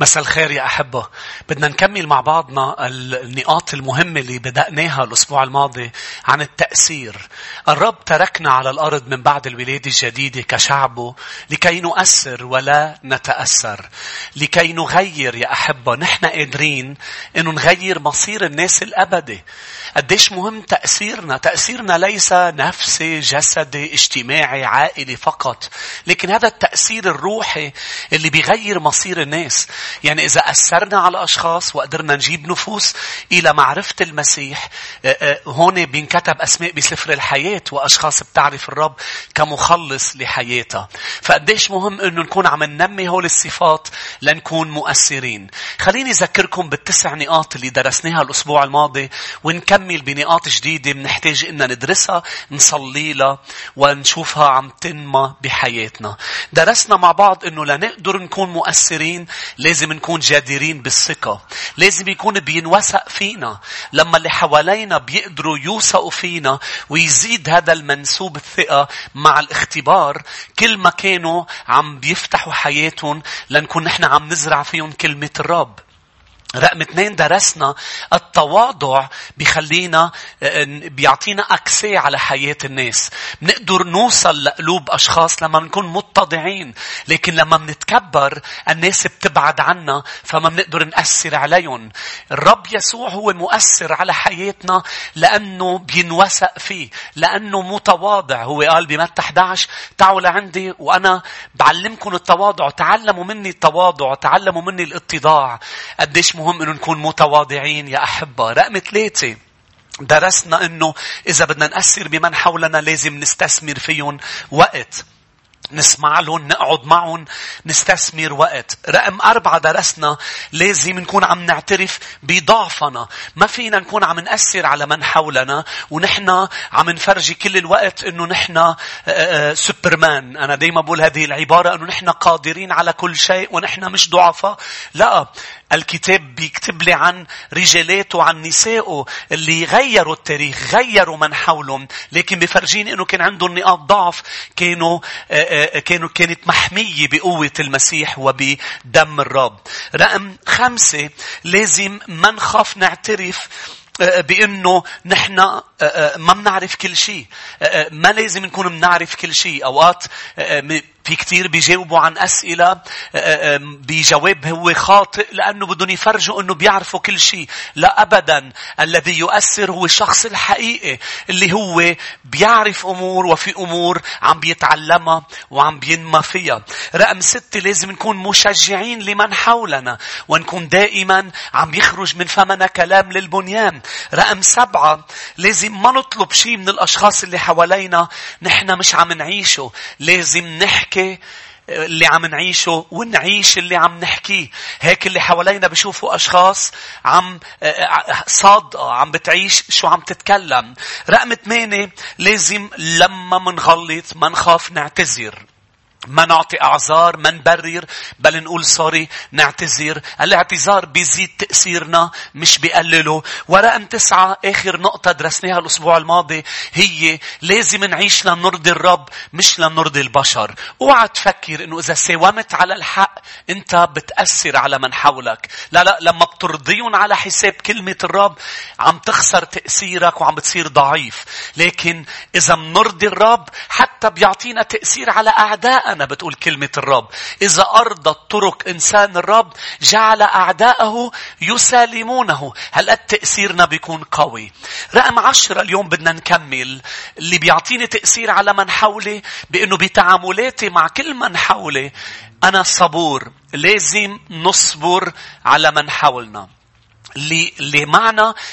مساء الخير يا أحبة. بدنا نكمل مع بعضنا النقاط المهمة اللي بدأناها الأسبوع الماضي عن التأثير. الرب تركنا على الأرض من بعد الولادة الجديدة كشعبه لكي نؤثر ولا نتأثر. لكي نغير يا أحبة. نحن قادرين أنه نغير مصير الناس الأبدي. قديش مهم تأثيرنا؟ تأثيرنا ليس نفسي جسدي اجتماعي عائلي فقط. لكن هذا التأثير الروحي اللي بيغير مصير الناس. يعني إذا أثرنا على أشخاص وقدرنا نجيب نفوس إلى معرفة المسيح آه، آه، هون بينكتب أسماء بسفر الحياة وأشخاص بتعرف الرب كمخلص لحياتها. فقديش مهم أنه نكون عم ننمي هول الصفات لنكون مؤثرين. خليني أذكركم بالتسع نقاط اللي درسناها الأسبوع الماضي ونكمل بنقاط جديدة بنحتاج إن ندرسها نصلي لها ونشوفها عم تنمى بحياتنا. درسنا مع بعض أنه لنقدر نكون مؤثرين لازم نكون جادرين بالثقة. لازم يكون بينوثق فينا. لما اللي حوالينا بيقدروا يوثقوا فينا ويزيد هذا المنسوب الثقة مع الاختبار كل ما كانوا عم بيفتحوا حياتهم لنكون نحن عم نزرع فيهم كلمة الرب. رقم اثنين درسنا التواضع بيخلينا بيعطينا أكسي على حياة الناس. بنقدر نوصل لقلوب أشخاص لما بنكون متضعين. لكن لما بنتكبر الناس بتبعد عنا فما بنقدر نأثر عليهم. الرب يسوع هو مؤثر على حياتنا لأنه بينوثق فيه. لأنه متواضع. هو قال بمتى 11 تعالوا لعندي وأنا بعلمكم التواضع. تعلموا مني التواضع. تعلموا مني الاتضاع. قديش مهم انه نكون متواضعين. يا أحبة رقم ثلاثة. درسنا إنه إذا بدنا نأثر بمن حولنا لازم نستثمر فيهم وقت. نسمع لهم نقعد معهم نستثمر وقت. رقم أربعة درسنا لازم نكون عم نعترف بضعفنا. ما فينا نكون عم نأثر على من حولنا ونحن عم نفرجي كل الوقت إنه نحن آه، آه، سوبرمان. أنا دايما بقول هذه العبارة إنه نحن قادرين على كل شيء ونحن مش ضعفاء. لا الكتاب بيكتب لي عن رجالاته وعن نسائه اللي غيروا التاريخ غيروا من حولهم. لكن بفرجيني إنه كان عندهم نقاط ضعف كانوا آه، آه، كانوا كانت محمية بقوة المسيح وبدم الرب. رقم خمسة لازم ما نخاف نعترف آه، بأنه نحن ما بنعرف كل شيء. ما لازم نكون بنعرف كل شيء. أوقات في كتير بيجاوبوا عن أسئلة بجواب هو خاطئ لأنه بدهم يفرجوا أنه بيعرفوا كل شيء. لا أبدا. الذي يؤثر هو الشخص الحقيقي اللي هو بيعرف أمور وفي أمور عم بيتعلمها وعم بينمى فيها. رقم ستة لازم نكون مشجعين لمن حولنا ونكون دائما عم يخرج من فمنا كلام للبنيان. رقم سبعة لازم ما نطلب شيء من الأشخاص اللي حوالينا نحن مش عم نعيشه. لازم نحكي اللي عم نعيشه ونعيش اللي عم نحكيه. هيك اللي حوالينا بشوفوا أشخاص عم صادقة عم بتعيش شو عم تتكلم. رقم ثمانية لازم لما منغلط ما نخاف نعتذر. ما نعطي أعذار ما نبرر بل نقول سوري نعتذر. الاعتذار بيزيد تأثيرنا مش بيقلله. ورقم تسعة آخر نقطة درسناها الأسبوع الماضي هي لازم نعيش لنرضي الرب مش لنرضي البشر. اوعى تفكر إنه إذا ساومت على الحق أنت بتأثر على من حولك. لا لا لما بترضيهم على حساب كلمة الرب عم تخسر تأثيرك وعم بتصير ضعيف. لكن إذا منرضي الرب حتى بيعطينا تأثير على أعدائنا. أعداءنا بتقول كلمة الرب. إذا أرضت طرق إنسان الرب جعل أعداءه يسالمونه. هل تأثيرنا بيكون قوي. رقم عشرة اليوم بدنا نكمل. اللي بيعطيني تأثير على من حولي بأنه بتعاملاتي مع كل من حولي أنا صبور. لازم نصبر على من حولنا. اللي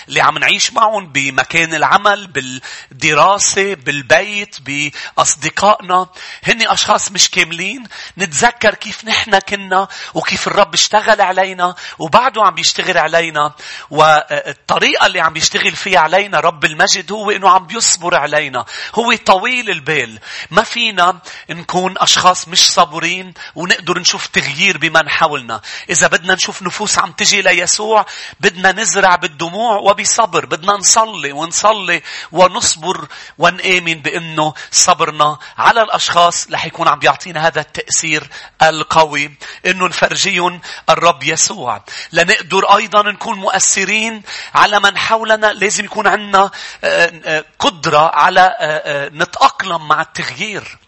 اللي عم نعيش معهم بمكان العمل بالدراسة بالبيت بأصدقائنا. هن أشخاص مش كاملين. نتذكر كيف نحن كنا وكيف الرب اشتغل علينا وبعده عم بيشتغل علينا. والطريقة اللي عم بيشتغل فيها علينا رب المجد هو إنه عم بيصبر علينا. هو طويل البال. ما فينا نكون أشخاص مش صبورين ونقدر نشوف تغيير بمن حولنا. إذا بدنا نشوف نفوس عم تجي ليسوع بدنا نزرع بالدموع وبصبر بدنا نصلي ونصلي ونصبر ونآمن بأنه صبرنا على الأشخاص رح يكون عم بيعطينا هذا التأثير القوي أنه نفرجيهم الرب يسوع. لنقدر أيضا نكون مؤثرين على من حولنا لازم يكون عندنا آه، آه، قدرة على آه، نتأقلم مع التغيير.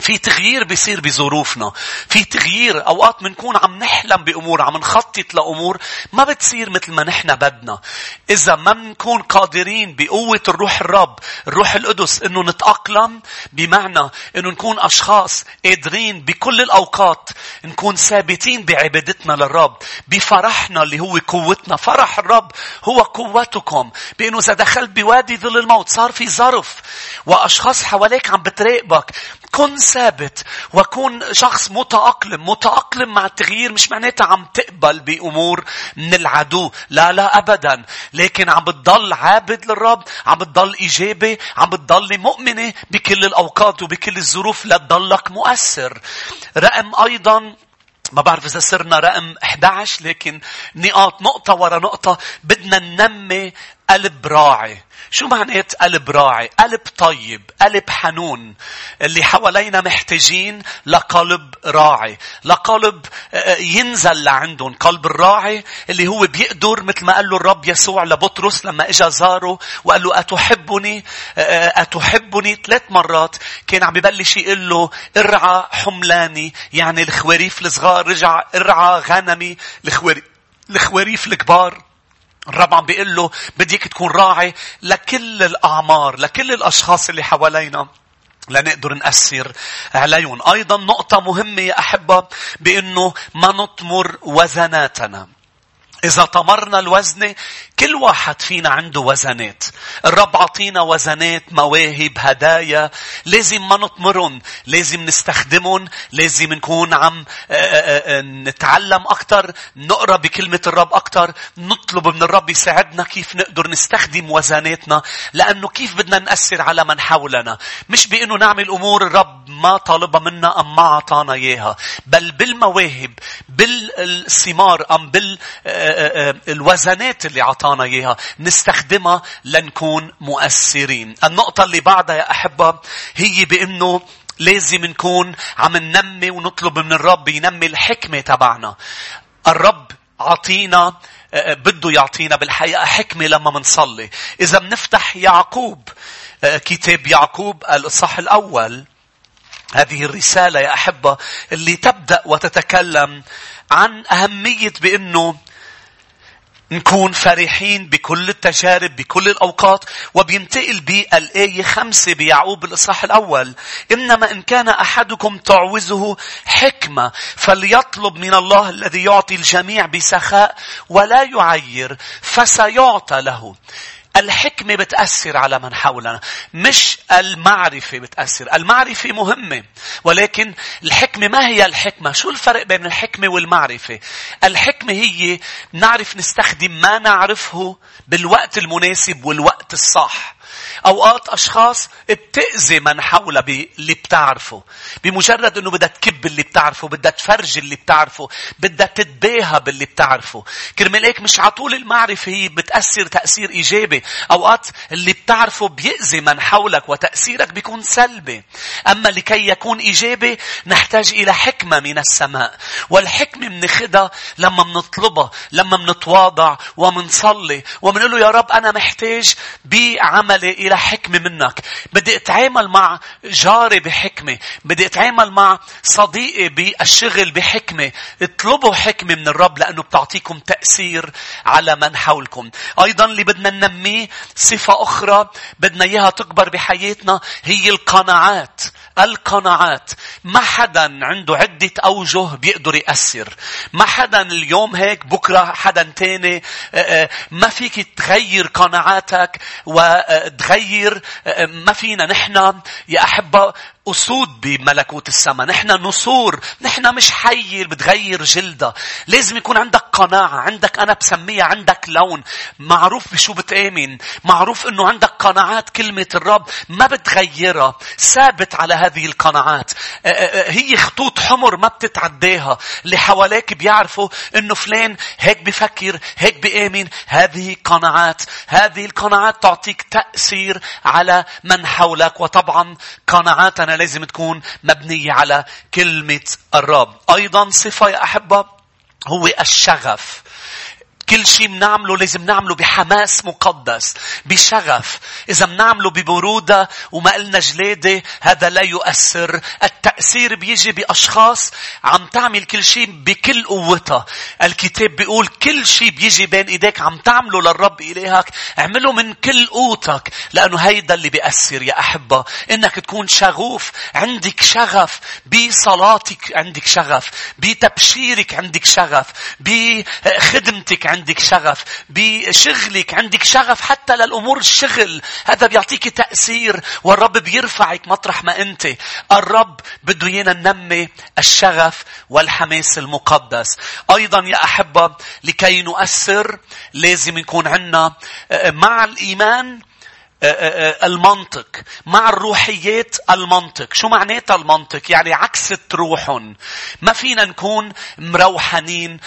في تغيير بيصير بظروفنا. في تغيير أوقات بنكون عم نحلم بأمور عم نخطط لأمور ما بتصير مثل ما نحن بدنا. إذا ما بنكون قادرين بقوة الروح الرب الروح القدس إنه نتأقلم بمعنى إنه نكون أشخاص قادرين بكل الأوقات نكون ثابتين بعبادتنا للرب بفرحنا اللي هو قوتنا. فرح الرب هو قوتكم. بإنه إذا دخلت بوادي ظل الموت صار في ظرف وأشخاص حواليك عم بتراقبك. كن ثابت وكن شخص متأقلم. متأقلم مع التغيير مش معناتها عم تقبل بأمور من العدو. لا لا أبدا. لكن عم بتضل عابد للرب عم بتضل إيجابي عم بتضل مؤمنة بكل الأوقات وبكل الظروف لتضلك مؤثر. رقم أيضا ما بعرف إذا صرنا رقم 11 لكن نقاط نقطة ورا نقطة بدنا ننمي قلب راعي شو معنات قلب راعي؟ قلب طيب، قلب حنون. اللي حوالينا محتاجين لقلب راعي. لقلب آه، آه، ينزل لعندهم. قلب الراعي اللي هو بيقدر مثل ما قال له الرب يسوع لبطرس لما اجى زاره وقال له أتحبني؟ آه، أتحبني؟ ثلاث مرات كان عم ببلش يقول له ارعى حملاني يعني الخواريف الصغار رجع ارعى غنمي الخواريف الكبار الرب عم بيقول له بديك تكون راعي لكل الأعمار لكل الأشخاص اللي حوالينا لنقدر نأثر عليهم. أيضا نقطة مهمة يا أحبة بأنه ما نطمر وزناتنا. إذا طمرنا الوزنة كل واحد فينا عنده وزنات. الرب عطينا وزنات، مواهب، هدايا. لازم ما نطمرهم. لازم نستخدمهم. لازم نكون عم آه، آه، آه، نتعلم أكثر. نقرأ بكلمة الرب أكثر. نطلب من الرب يساعدنا كيف نقدر نستخدم وزناتنا. لأنه كيف بدنا نأثر على من حولنا. مش بأنه نعمل أمور الرب ما طالبها منا أم ما أعطانا إياها. بل بالمواهب. بالثمار أم بال الوزنات اللي عطانا إياها نستخدمها لنكون مؤثرين. النقطة اللي بعدها يا أحبة هي بأنه لازم نكون عم ننمي ونطلب من الرب ينمي الحكمة تبعنا. الرب عطينا بده يعطينا بالحقيقة حكمة لما منصلي. إذا بنفتح يعقوب كتاب يعقوب الإصحاح الأول هذه الرسالة يا أحبة اللي تبدأ وتتكلم عن أهمية بأنه نكون فرحين بكل التجارب بكل الأوقات وبينتقل بالآية خمسة بيعقوب الإصحاح الأول. إنما إن كان أحدكم تعوزه حكمة فليطلب من الله الذي يعطي الجميع بسخاء ولا يعير فسيعطى له. الحكمة بتأثر على من حولنا. مش المعرفة بتأثر. المعرفة مهمة. ولكن الحكمة ما هي الحكمة؟ شو الفرق بين الحكمة والمعرفة؟ الحكمة هي نعرف نستخدم ما نعرفه بالوقت المناسب والوقت الصح. أوقات أشخاص بتأذي من حولها باللي بتعرفه. بمجرد أنه بدها تكب اللي بتعرفه، بدها تفرج اللي بتعرفه، بدها تتباهى باللي بتعرفه. كرمال هيك مش عطول المعرفة هي بتأثر تأثير إيجابي. أوقات اللي بتعرفه بيأذي من حولك وتأثيرك بيكون سلبي. أما لكي يكون إيجابي نحتاج إلى حكمة من السماء. والحكمة منخدها لما منطلبها، لما منتواضع ومنصلي ومنقول له يا رب أنا محتاج بعملي إلى حكمة منك. بدي أتعامل مع جاري بحكمة. بدي أتعامل مع صديقي بالشغل بحكمة. اطلبوا حكمة من الرب لأنه بتعطيكم تأثير على من حولكم. أيضا اللي بدنا ننميه صفة أخرى بدنا إياها تكبر بحياتنا هي القناعات. القناعات. ما حدا عنده عدة أوجه بيقدر يأثر. ما حدا اليوم هيك بكرة حدا تاني ما فيك تغير قناعاتك وتغير ما فينا نحن يا أحبة أسود بملكوت السماء. نحن نسور. نحن مش حي بتغير جلدها. لازم يكون عندك قناعة. عندك أنا بسميها عندك لون. معروف بشو بتآمن. معروف أنه عندك قناعات كلمة الرب ما بتغيرها. ثابت على هذه القناعات هي خطوط حمر ما بتتعداها اللي حواليك بيعرفوا إنه فلان هيك بفكر هيك بيآمن هذه قناعات هذه القناعات تعطيك تأثير على من حولك. وطبعا قناعاتنا لازم تكون مبنية على كلمة الرب. أيضا صفة يا أحبة هو الشغف. كل شيء بنعمله لازم نعمله بحماس مقدس بشغف. إذا بنعمله ببرودة وما قلنا جلادة هذا لا يؤثر. التأثير بيجي بأشخاص عم تعمل كل شيء بكل قوتها. الكتاب بيقول كل شيء بيجي بين إيديك عم تعمله للرب إلهك. اعمله من كل قوتك لأنه هيدا اللي بيأثر يا أحبة. إنك تكون شغوف عندك شغف. بصلاتك عندك شغف بتبشيرك عندك شغف بخدمتك عندك شغف. بشغلك عندك شغف حتى للأمور الشغل. هذا بيعطيك تأثير والرب بيرفعك مطرح ما أنت. الرب بده ينا ننمي الشغف والحماس المقدس. أيضا يا أحبة لكي نؤثر لازم يكون عندنا آه، مع الإيمان المنطق مع الروحيات المنطق. شو معناتها المنطق؟ يعني عكس روحهم ما فينا نكون مروحانين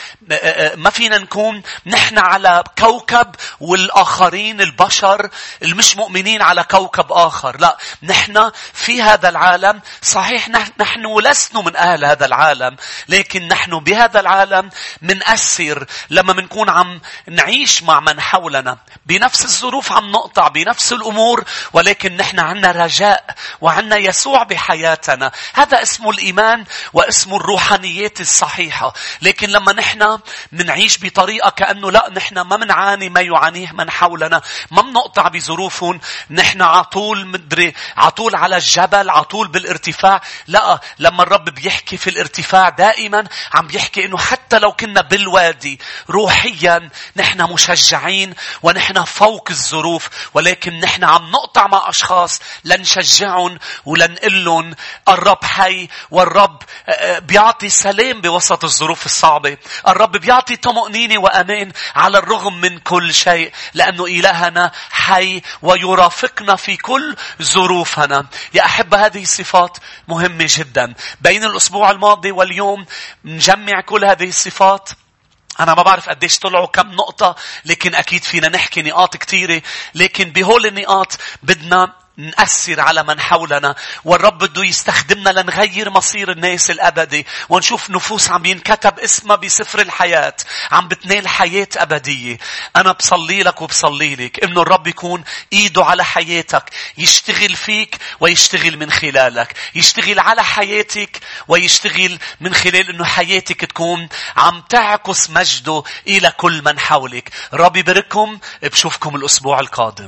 ما فينا نكون نحن على كوكب والآخرين البشر المش مؤمنين على كوكب آخر. لا نحن في هذا العالم. صحيح نحن لسنا من أهل هذا العالم لكن نحن بهذا العالم منأثر لما منكون عم نعيش مع من حولنا بنفس الظروف عم نقطع بنفس الأمور الأمور ولكن نحن عنا رجاء وعنا يسوع بحياتنا. هذا اسمه الإيمان واسمه الروحانيات الصحيحة. لكن لما نحن منعيش بطريقة كأنه لا نحن ما منعاني ما يعانيه من حولنا. ما منقطع بظروفهم. نحن عطول مدري عطول على الجبل عطول بالارتفاع. لا لما الرب بيحكي في الارتفاع دائما عم بيحكي إنه حتى لو كنا بالوادي روحيا نحن مشجعين ونحن فوق الظروف. ولكن نحن عم نقطع مع أشخاص لنشجعهم ولنقلهم الرب حي والرب آه، آه، بيعطي سلام بوسط الظروف الصعبة. الرب بيعطي طمأنينة وأمان على الرغم من كل شيء لأنه إلهنا حي ويرافقنا في كل ظروفنا. يا أحبة هذه الصفات مهمة جدا. بين الأسبوع الماضي واليوم نجمع كل هذه الصفات أنا ما بعرف قديش طلعوا كم نقطة لكن أكيد فينا نحكي نقاط كثيرة لكن بهول النقاط بدنا نأثر على من حولنا. والرب بده يستخدمنا لنغير مصير الناس الأبدي. ونشوف نفوس عم ينكتب اسمها بسفر الحياة. عم بتنال حياة أبدية. أنا بصلي لك وبصلي لك إنه الرب يكون إيده على حياتك. يشتغل فيك ويشتغل من خلالك. يشتغل على حياتك ويشتغل من خلال إنه حياتك تكون عم تعكس مجده إلى كل من حولك. ربي يبارككم. بشوفكم الأسبوع القادم.